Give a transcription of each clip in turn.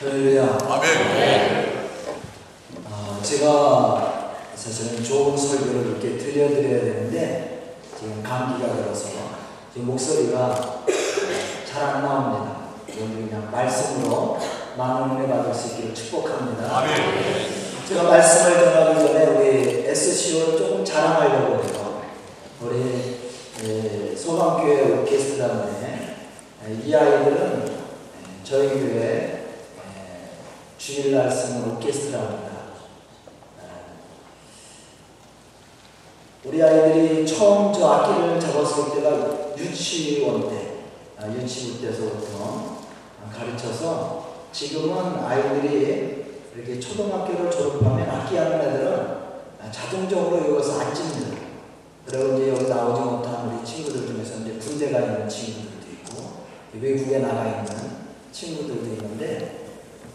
할렐루야. 아멘. 아, 제가 사실은 좋은 설교를 이렇게 들려드려야 되는데 지금 감기가 들어서 지금 목소리가 잘 안 나옵니다. 오늘 그냥 말씀으로 많은 은혜 받을 수 있기를 축복합니다. 아멘. 제가 말씀을 전하기 전에 우리 SCO를 조금 자랑하려고 해요. 우리 에, 소방교회 오케스트라인데 에, 이 아이들은 에, 저희 교회 에, 주일날 쓰는 오케스트라입니다. 에, 우리 아이들이 처음 저 악기를 잡았을 때가 유치원 때, 아, 유치원 때서부터 가르쳐서 지금은 아이들이 이렇게 초등학교를 졸업하면 악기하는 애들은 자동적으로 여기서 앉습니다. 그리고 이제 여기 나오지 못한 우리 친구들 중에서 이제 군대 가 있는 친구들도 있고 외국에 나가 있는 친구들도 있는데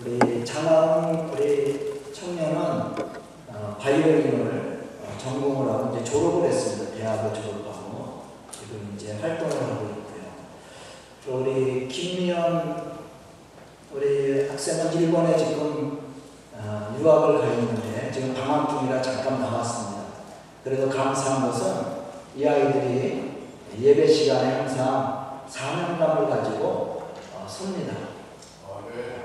우리 장하은 우리 청년은 어, 바이올린을 어, 전공을 하고 이제 졸업을 했습니다. 대학을 졸업하고 지금 이제 활동을 하고 있고요. 또 우리 김미연 우리 학생은 일본에 지금 어, 유학을 가 있는데 지금 방학 중이라 잠깐 나왔습니다. 그래도 감사한 것은 이 아이들이 예배 시간에 항상 사명감을 가지고 어, 섭니다.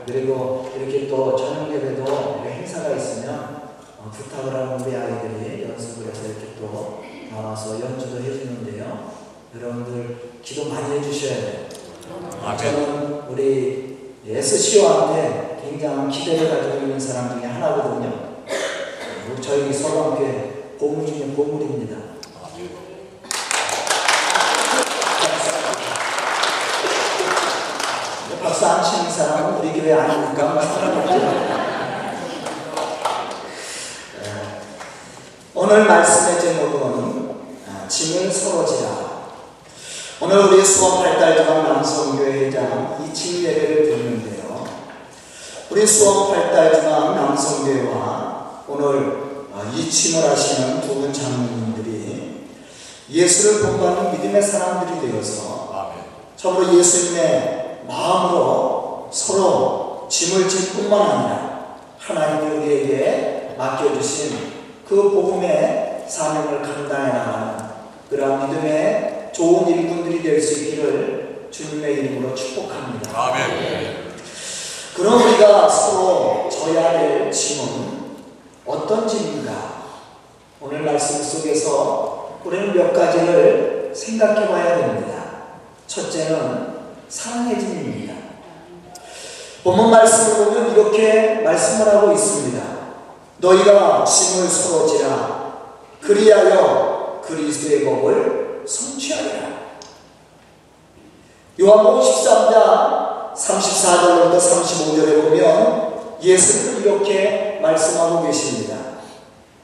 그리고 이렇게 또 저녁 예배도 행사가 있으면 어, 부탁을 하는 우리 아이들이 연습을 해서 이렇게 또 나와서 연주도 해주는데요. 여러분들 기도 많이 해주셔야 돼요. 저는 우리 SCO한테 굉장한 기대를 가지고 있는 사람 중에 하나거든요. 저희 서방교회 고문 중에 고문입니다. 박수 안 치는 사람은 우리 교회 아니니까. 예. 오늘 말씀의 제목은 아, 짐을 서로 지라. 오늘 우리 수원 팔달주간 남성교회장 2층 예배를 드리는데요. 우리 수원 팔달주간 남성교회와 오늘 2층을 하시는 두 분 장로님들이 예수를 본받는 믿음의 사람들이 되어서. 참으로 예수님의 마음으로 서로 짐을 질 뿐만 아니라 하나님이 우리에게 맡겨주신 그 복음의 사명을 감당해 나가는 그러한 믿음의 좋은 일꾼들이 될 수 있기를 주님의 이름으로 축복합니다. 아멘. 그럼 우리가 서로 져야 될 짐은 어떤 짐인가? 오늘 말씀 속에서 우리는 몇 가지를 생각해 봐야 됩니다. 첫째는 사랑의 짐입니다. 본문 말씀을 보면 이렇게 말씀을 하고 있습니다. 너희가 짐을 서로 지라 그리하여 그리스도의 법을 성취하리라. 요한복음 13장 34절부터 35절에 보면 예수는 이렇게 말씀하고 계십니다.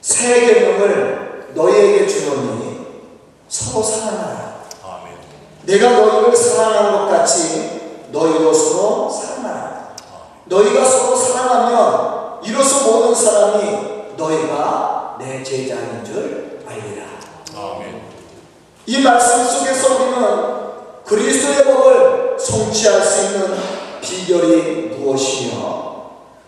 새 계명을 너희에게 주노니 서로 사랑하라. 아멘. 내가 너희를 사랑한 것 같이 너희도 서로 사랑하라. 너희가 서로 사랑하면 이로써 모든 사람이 너희가 내 제자인 줄 알리라. 아멘. 이 말씀 속에서 우리는 그리스도의 법을 성취할 수 있는 비결이 무엇이며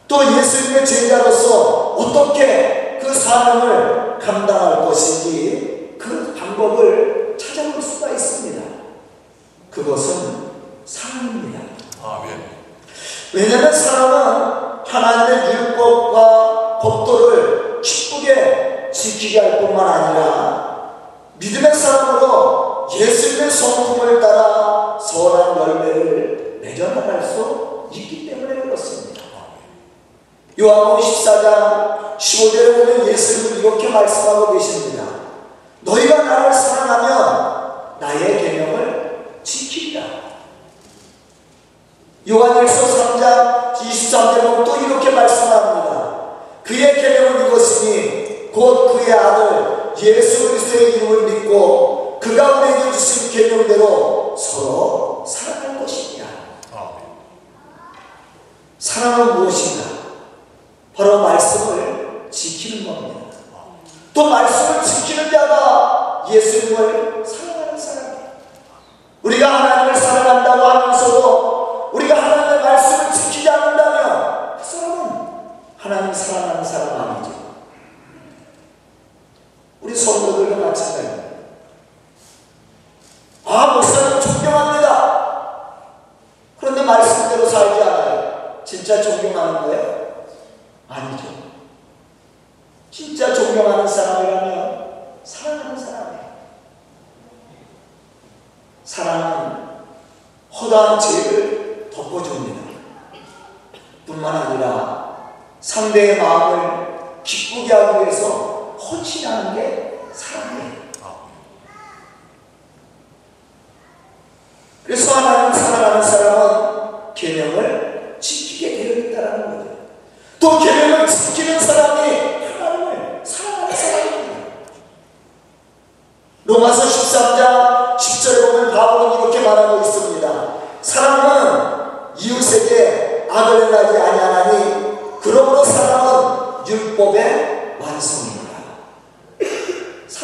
또 예수님의 제자로서 어떻게 그 사명을 감당할 것인지 그 방법을 찾아볼 수가 있습니다. 그것은 사랑입니다. 아멘. 왜냐하면 사람은 하나님의 율법과 법도를 기쁘게 지키게 할 뿐만 아니라 믿음의 사람으로 예수님의 성품을 따라 선한 열매를 맺어나갈 수 있기 때문에 그렇습니다. 요한복음 14장 15절에 보면 예수님은 이렇게 말씀하고 계십니다. 너희가 나를 사랑하면 나의 계명을 지키리라. 요한일서 3장 23절에 보면 또 이렇게 말씀합니다. 그의 계명은 이것이니 곧 그의 아들 예수 그리스도의 이름을 믿고 그가 우리에게 주신 계명대로 서로 사랑할 것이니라. 아멘. 사랑은 무엇인가? 바로 말씀을 지키는 겁니다. 또 말씀을 지키는 자가 예수님을 사랑하는 사람이에요. 우리가 하나님을 사랑한다고 하면서도 우리가 하나님의 말씀을 지키지 않는다면 진짜 존경하는 거예요? 아니죠. 진짜 존경하는 사람이라면 사랑하는 사람이에요. 사랑은 허다한 죄를 덮어줍니다. 뿐만 아니라 상대의 마음을 기쁘게 하기 위해서 헌신하는 게 사랑이에요. 그래서 하나님 사랑하는 사람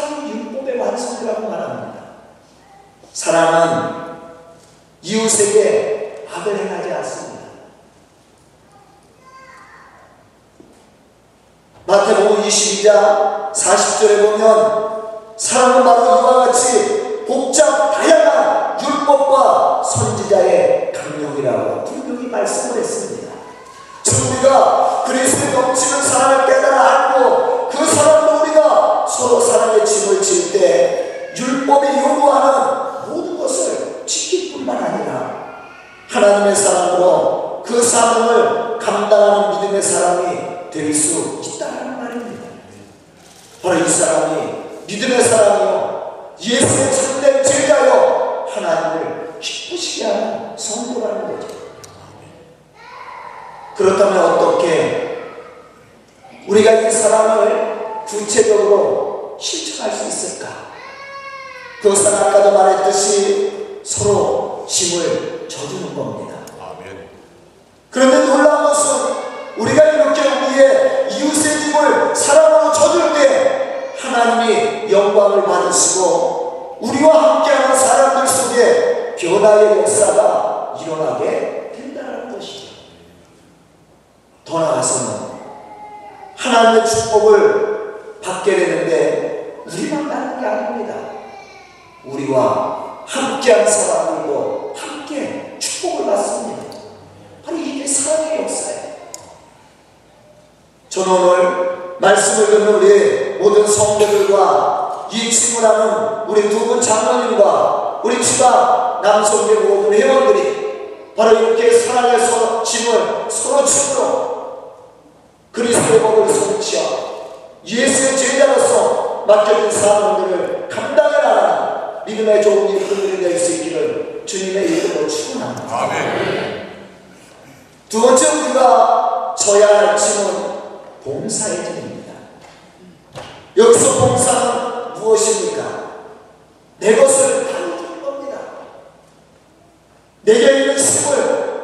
사랑은 율법의 완성이라고 말합니다. 사랑은 이웃에게 악을 행하지 않습니다. 마태복음 22장 40절에 보면 사랑은 바로 이와 같이 복잡 다양한 율법과 선지자의 강령이라고 분명히 말씀을 했습니다. 우리가 그리스도의 넘치는 사랑을 깨달아 알고 그 사랑으로 우리가 서로 사랑 의 짐을 질 때 율법이 요구하는 모든 것을 지킬 뿐만 아니라 하나님의 사랑으로 그 사랑을 감당하는 믿음의 사람이 될 수 있다는 말입니다. 바로 이 사람이 믿음의 사람이요 예수의 참된 제자요 하나님을 기쁘시게 하는 성도라는 거죠. 그렇다면 어떻게 우리가 이 사랑을 구체적으로 실천할 수 있을까? 그것은 아까도 말했듯이 서로 짐을 져주는 겁니다. 아멘. 그런데 놀라운 것은 우리가 이렇게 우리의 이웃의 짐을 사랑으로 져줄 때 하나님이 영광을 받으시고 우리와 함께하는 사람들 속에 변화의 역사가 일어나게 된다는 것이죠. 더 나아가서는 하나님의 축복을 받게 되는데 우리만 받는 게 아닙니다. 우리와 함께한 사람들도 함께 축복을 받습니다. 바로 이게 사랑의 역사예요. 저는 오늘 말씀을 듣는 우리 모든 성도들과 이 친구라는 우리 두 분 장로님과 우리 지방 남성계 모든 회원들이 바로 이렇게 사랑의 서, 짐을 서로 짐으로 그리스도의 법을 성취하 예수의 제자로서 맡겨진 사명들을 감당해 나가는 믿음의 좋은 일꾼들이 될수 있기를 주님의 이름으로 축원합니다. 아멘. 두 번째 우리가 져야 할 짐은 봉사의 짐입니다. 여기서 봉사는 무엇입니까? 내 것을 나눠주는 겁니다. 내게 있는 힘을,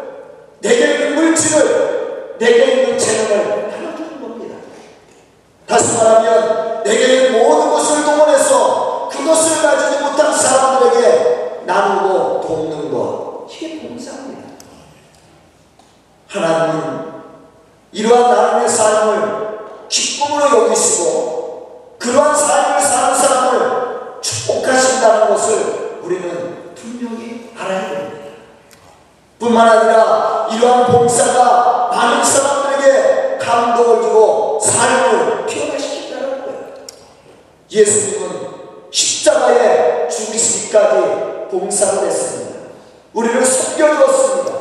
내게 있는 물질을, 내게 있는 재능을 나눠주는 겁니다. 다시 말하면 내게 모든 것을 동원해서 그것을 가지지 못한 사람들에게 나누고 돕는 것. 이게 봉사입니다. 하나님은 이러한 나름의 삶을 기쁨으로 여기시고 그러한 삶을 사는 사람을 축복하신다는 것을 우리는 분명히 알아야 됩니다. 뿐만 아니라 이러한 봉사 예수님은 십자가에 죽으시기까지 봉사를 했습니다. 우리를 섬겨주었습니다.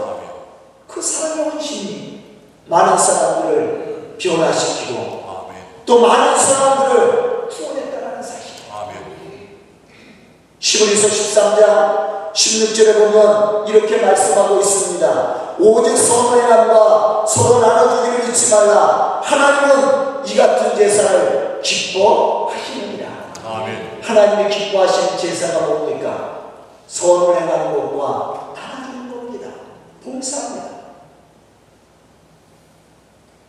그 사랑의 헌신이 많은 사람들을 변화시키고. 또 많은 사람들을 구원했다는 사실. 시브리서 13장 16절에 보면 이렇게 말씀하고 있습니다. 오직 남과 서로 나눠주기를 잊지 말라. 하나님은 이 같은 제사를 기뻐하시느니라. 아멘. 하나님이 기뻐하시는 제사가 뭡니까? 선을 행하는 것과 나눠주는 겁니다. 봉사입니다.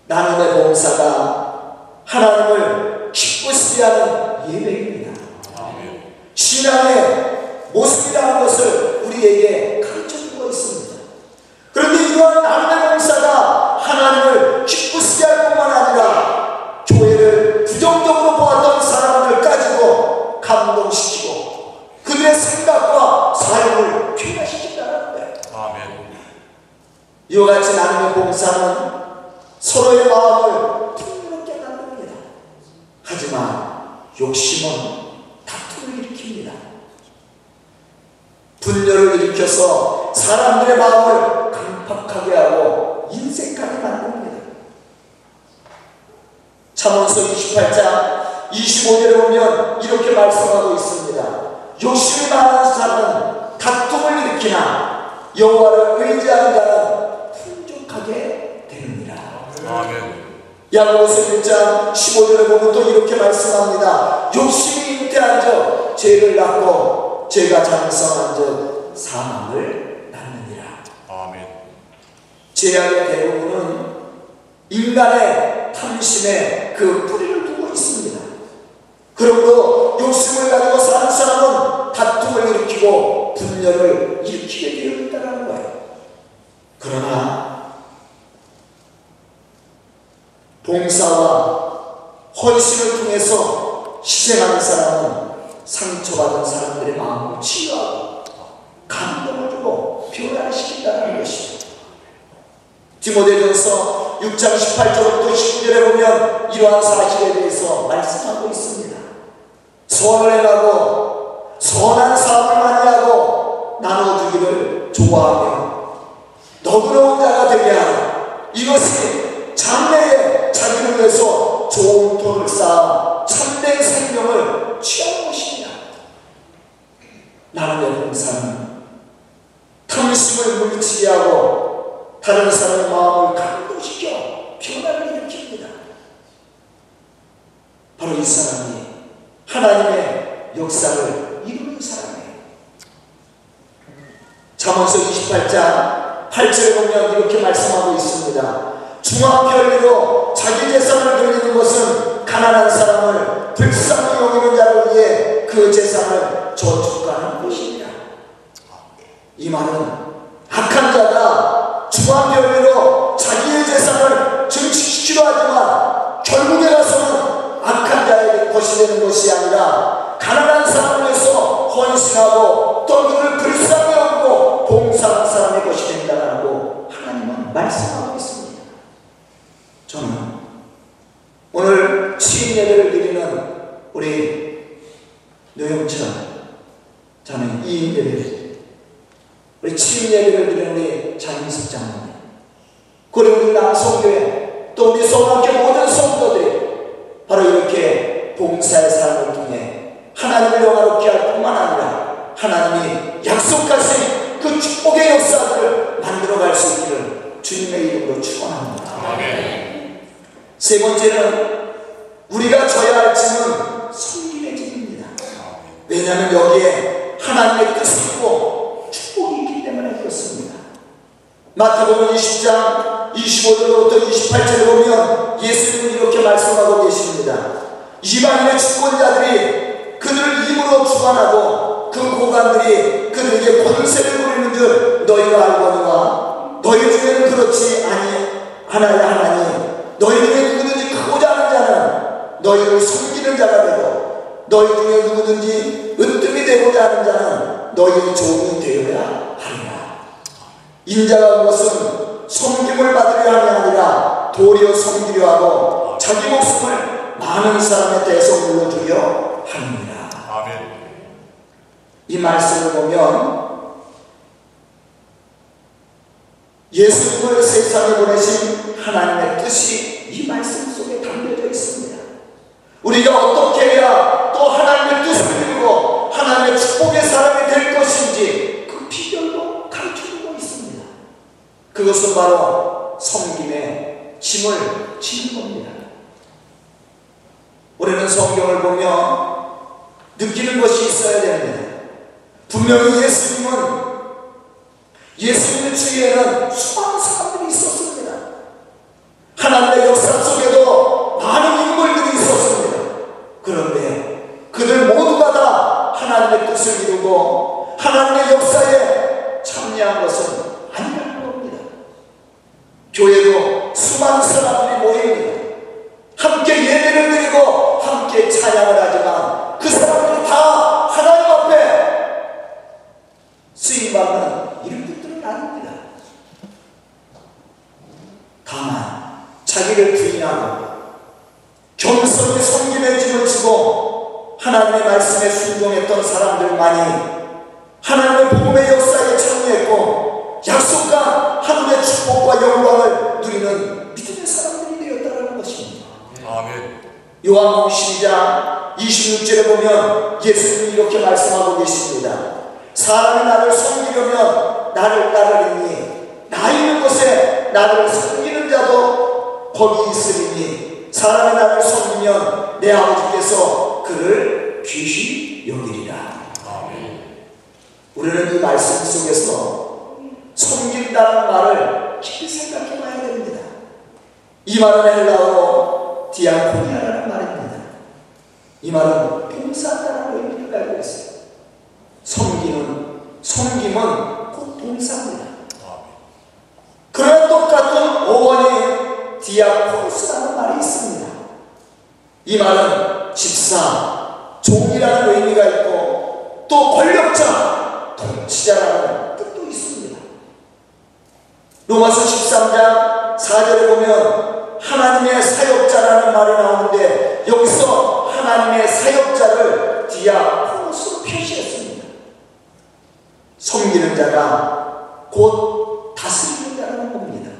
나눔의 봉사가 하나님을 기쁘시게 하는 예배입니다. 아멘. 신앙의 모습이라는 것을 우리에게 가르쳐 주고 있습니다. 그런데 이러한 나눔의 봉사가 하나님을 그들의 생각과 삶을 변화시킨다는 거예요. 아멘. 이와 같이 나눔의 봉사 봉사는 서로의 마음을 풍요롭게 만듭니다. 하지만 욕심은 다툼을 일으킵니다. 분열을 일으켜서 사람들의 마음을 강팍하게 하고 인색하게 만듭니다. 잠언서 28장 25절에 보면 이렇게 말씀하고 있습니다. 욕심이 많은 자는 다툼을 일으키나 여호와를 의지하는 자는 풍족하게 되느니라. 아멘. 야고보서 1장 15절에 보면 또 이렇게 말씀합니다. 욕심이 잉태한 적 죄를 낳고 죄가 장성한 적 사망을 낳느니라. 아멘. 죄악의 대부분은 인간의 탐심에 그 뿌리를 두고 있습니다. 그러므로 욕심을 가지고 사는 사람은 다툼을 일으키고 분열을 일으키게 되어 있다는 거예요. 그러나 봉사와 헌신을 통해서 희생하는 사람은 상처받은 사람들의 마음을 치유하고 감동을 주고 변화시킨다는 것이죠. 디모데전서 6장 18절부터 19절에 보면 이러한 사실에 대해서 말씀하고 있습니다. 선을 행하고 선한 많이 하고 나눠주기를 좋아하며 너그러운 자가 되게 하라. 이것이 장래에 자기를 위해서 좋은 돈을 쌓아 참된 생명을 취하는 것입니다. 나름의 봉사는 탐심을 물리치게 하고 다른 사람의 마음을 감동시켜 변화를 일으킵니다. 바로 이 사람이 하나님의 역사를 이루는 사람이에요. 잠언서 28장 8절에 보면 이렇게 말씀하고 있습니다. 중앙별리로 자기 재산을 돌리는 것은 가난한 사람을 불쌍히 여기는 자를 위해 그 재산을 저축하는 것입니다. 이 말은 악한 자가 중앙별리로 자기의 재산을 증식시키려 하지만 결국에 자의 것이 되는 것이 아니라 가난한 사람을 위해서 헌신하고 또 그를 불쌍히 여기고 봉사한 사람의 것이 된다고 하나님은 말씀하고 있습니다. 저는 오늘 취임 예배를 드리는 우리 노영철 자는 이인 예배 우리 취임 예배를 드리는 우리 장민석 장로님 그리고 우리 남성교회 또 우리 소망교 모든 성도들이 바로 이렇게 봉사의 삶을 통해 하나님을 영화롭게 할 뿐만 아니라 하나님이 약속하신 그 축복의 역사들을 만들어갈 수 있기를 주님의 이름으로 축원합니다. 세 번째는 우리가 져야 할 짐은 섬김의 짐입니다. 왜냐하면 여기에 하나님의 뜻이 있고 축복이 있기 때문에 그렇습니다. 마태복음 20장 25절부터 28절에 보면 예수님은 이렇게 말씀하고 계십니다. 이방인의 주권자들이 그들을 힘으로 주관하고 그 고관들이 그들에게 권세를 부리는 줄 너희가 알거니와 너희 중에는 그렇지 아니 하나야 하나니 너희 중에 누구든지 크고자 하는 자는 너희를 섬기는 자가 되고 너희 중에 누구든지 으뜸이 되고자 하는 자는 너희의 종이 되어야 하리라. 인자가 온 것은 섬김을 받으려 함이 아니라 도리어 섬기려 하고 자기 목숨을 많은 사람의 대성물로 주려 합니다. 아멘. 이 말씀을 보면 예수님을 세상에 보내신 하나님의 뜻이 이 말씀 속에 담겨져 있습니다. 우리가 어떻게 해야 또 하나님의 뜻을 이루고 하나님의 축복의 사람이 될 것인지 그 비결도 가르쳐주고 있습니다. 그것은 바로 섬김의 짐을 지는 겁니다. 우리는 성경을 보면 느끼는 것이 있어야 됩니다. 분명히 예수님은 예수님의 주위에는 수많은 사람들이 있었습니다. 하나님의 역사 속에도 많은 인물들이 있었습니다. 그런데 그들 모두가 다 하나님의 뜻을 이루고 하나님의 역사에 참여한 것은 아니라는 겁니다. 교회도 수많은 사람들이 모입니다. 함께 예배를 드리고 함께 찬양을 하지만 그 사람들이 다 하나님 앞에 쓰임받는 이런 뜻들은 아닙니다. 자기를 부인하고 겸손히 섬김의 짐을 지고 하나님의 말씀에 순종했던 사람들만이 하나님의 복음의 역사에 참여했고 약속한 하늘의 축복과 영광을 누리는 믿음의 사람들이 되었다는 것입니다. 아멘. 요한복음 12장 26절에 보면 예수님이 이렇게 말씀하고 계십니다. 사람이 나를 섬기려면 나를 따르리니 나 있는 곳에 나를 섬기는 자도 거기 있으리니 사람이 나를 섬기면 내 아버지께서 그를 귀히 여기리라. 아멘. 우리는 이 말씀 속에서 섬긴다는 말을 깊이 생각해 봐야 됩니다. 이 말은 헬라어로 디아코니아라는 말입니다. 이 말은 봉사한다는 의미를 가지고 있어요. 섬기는, 섬김은 곧 봉사입니다. 그런 똑같은 어원이 디아코스라는 말이 있습니다. 이 말은 집사, 종이라는 의미가 있고 또 권력자, 통치자라는 뜻도 있습니다. 로마서 13장 4절에 보면 하나님의 사역자라는 말이 나오는데 여기서 하나님의 사역자를 디아코스로 표시했습니다. 섬기는 자가 곧 다스리는 자라는 겁니다.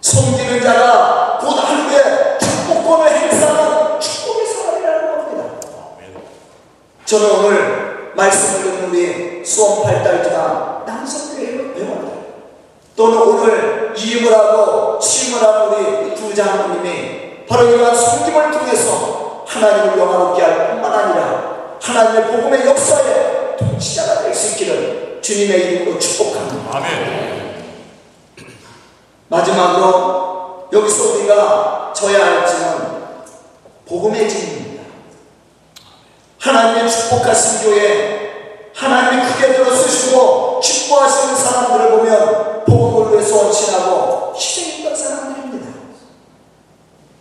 섬기는 자가 곧 하늘의 축복권을 행사하는 축복의 사람이라는 겁니다. 저는 오늘 말씀을 듣는 우리 수원 팔달주가 남성교회 회원들 또는 오늘 이임을 하고 취임을 한 우리 부장님이 바로 이러한 섬김을 통해서 하나님을 영화롭게 할 뿐만 아니라 하나님의 복음의 역사에 통치자가 될 수 있기를 주님의 이름으로 축복합니다. 아멘. 마지막으로 여기서 우리가 져야 할 짐은 복음의 짐입니다. 하나님의 축복하신 교회, 하나님이 크게 들어 쓰시고 기뻐하시는 사람들을 보면 복음 을 위해서 헌신하고 희생했던 사람들입니다.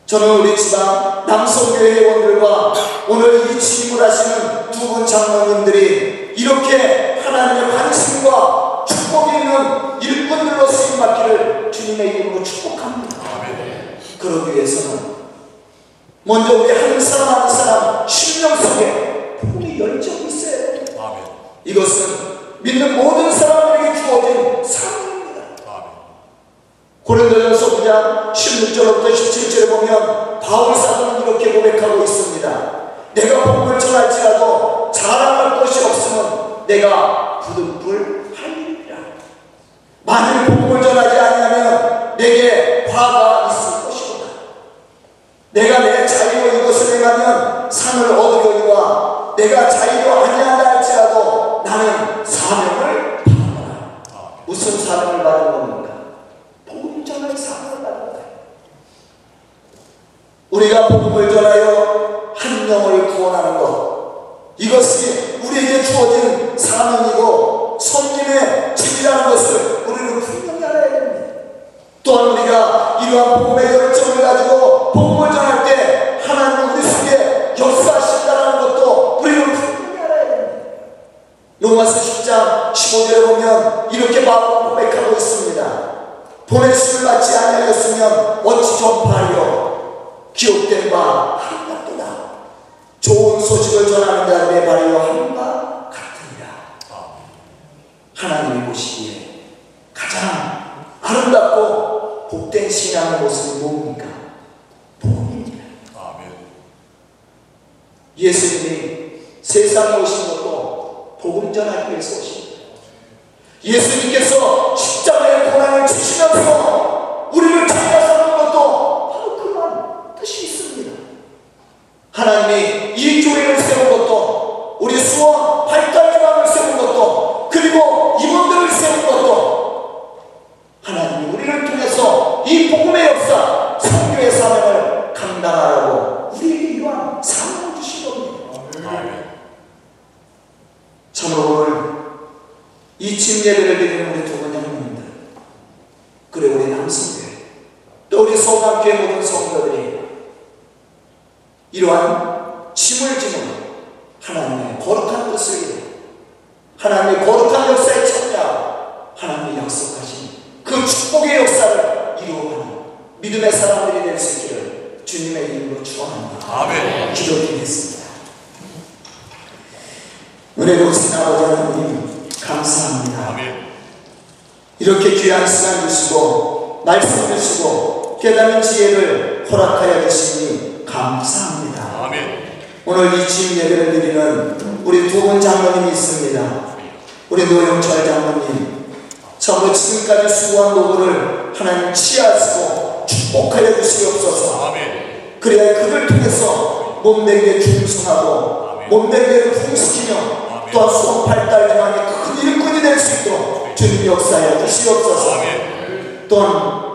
저는 우리 지방 남성교회 회원들과 오늘 이 취임을 하시는 두 분 장로님들이 이렇게 하나님의 관심과 축복이 있는 일꾼들로 쓰임받기를 주님의 이름으로 축복합니다. 그러기 위해서는 먼저 우리 한 사람 한 사람 심령 속에 복음의 열정이. 아멘. 이것은 믿는 모든 사람들에게 주어진 사명입니다. 아멘. 고린도전서 9장 16절부터 17절에 보면 바울 사도는 이렇게 고백하고 있습니다. 내가 복음을 전할지라도 자랑할 것이 없으면 내가 부득불 할 일이라. 만일 복음을 전하지 아니하면 내게 화가 있을 것이로다. 내가 내 자유로 이것을 행하면 상을 얻으려니와 내가 자유로 아니한다 할지라도 나는 사명을 받아라. 무슨 사명을 받은 겁니까? 복음 전할 사명을 받은 거예요. 우리가 복음을 전하여 한 영을 구원하는 것 이것이 우리에게 주어진 사명이고 섬김의 짐이라는 것을 우리는 분명히 알아야 됩니다. 또한 우리가 이러한 복음의 열정을 가지고 복음을 전할 때 하나님 우리 속에 역사하신다는 것도 우리는 분명히 알아야 됩니다. 로마서 10장 15절에 보면 이렇게 바로 고백하고 있습니다. 보내심을 받지 아니하였으면 어찌 전파하여 기록된 바 한갑도다. 좋은 소식을 전하는 자들의 발이여 한바 같으니라. 하나님이 보시기에 가장 아름답고 복된 신앙의 모습이 뭡니까? 복음입니다. 아멘. 예수님이 세상에 오신 것도 복음 전하기 위해서 오신. 예수님께서 십자가의 고난을 주시면서 우리를 찾아서는 것도 바로 그런 뜻이 있습니다. 하나님이 이 교회를 세운 것도 우리 수원 팔달교방을 세운 것도 그리고 이분들을 세운 것도 하나님이 우리를 통해서 이 복음의 역사 성교의 사명을 감당하라고 우리에게 이러한 사명을 주신 겁니다. 아멘. 저는 오늘 이 침례를 드리는 우리 두 분의 형님들 그리고 우리 남성들 또 우리 소강교회 모든 성도들이 이러한 짐을 지는 하나님의 거룩한 뜻을 이루고 하나님의 거룩한 역사에 참여하고 하나님이 약속하신 그 축복의 역사를 이루어가는 믿음의 사람들이 될 수 있기를 주님의 이름으로 축원합니다. 아멘. 기도드리겠습니다. 은혜로우신 아버지 하나님 감사합니다. 아멘. 이렇게 귀한 시간 주시고 말씀 주시고 깨닫는 지혜를 허락하여 주시니 감사합니다. 아멘. 오늘 이 주임 예배를 드리는 우리 두 분 장로님이 있습니다. 우리 노영철 장로님 전부 지금까지 수고한 노고를 하나님 치하시고 축복하여 주시옵소서 아멘. 그래야 그를 통해서 몸되게 충성하고 몸되게 풍시키며 또한 수업 중앙에 큰 일꾼이 될 수 있도록 주님 역사하여 주시옵소서 아멘. 또한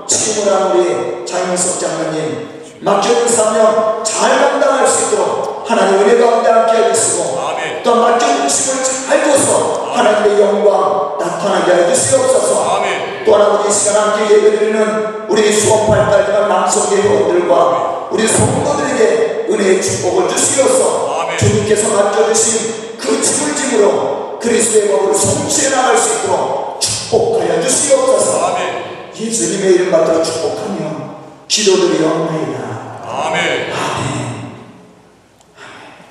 한 우리 장윤석 장로님 맡겨진 사명 잘 감당할 수 있도록 하나님 은혜 가운데 함께 해주시고 아멘. 또 맡겨진 직을 잘 줘서 하나님의 영광 나타나게 해 주시옵소서 아멘. 또한 아버지 이 시간 함께 예배드리는 우리 수원팔 달간 망성의 회원들과 우리 성도들에게 은혜의 축복을 주시옵소서 아멘. 주님께서 맡겨주신 그 짐을 짐으로 그리스도의 법을 성취해 나갈 수 있도록 축복하여 주시옵소서 아멘. 예수님의 이름 받들어 축복하며 기도드리옵나이다 아멘.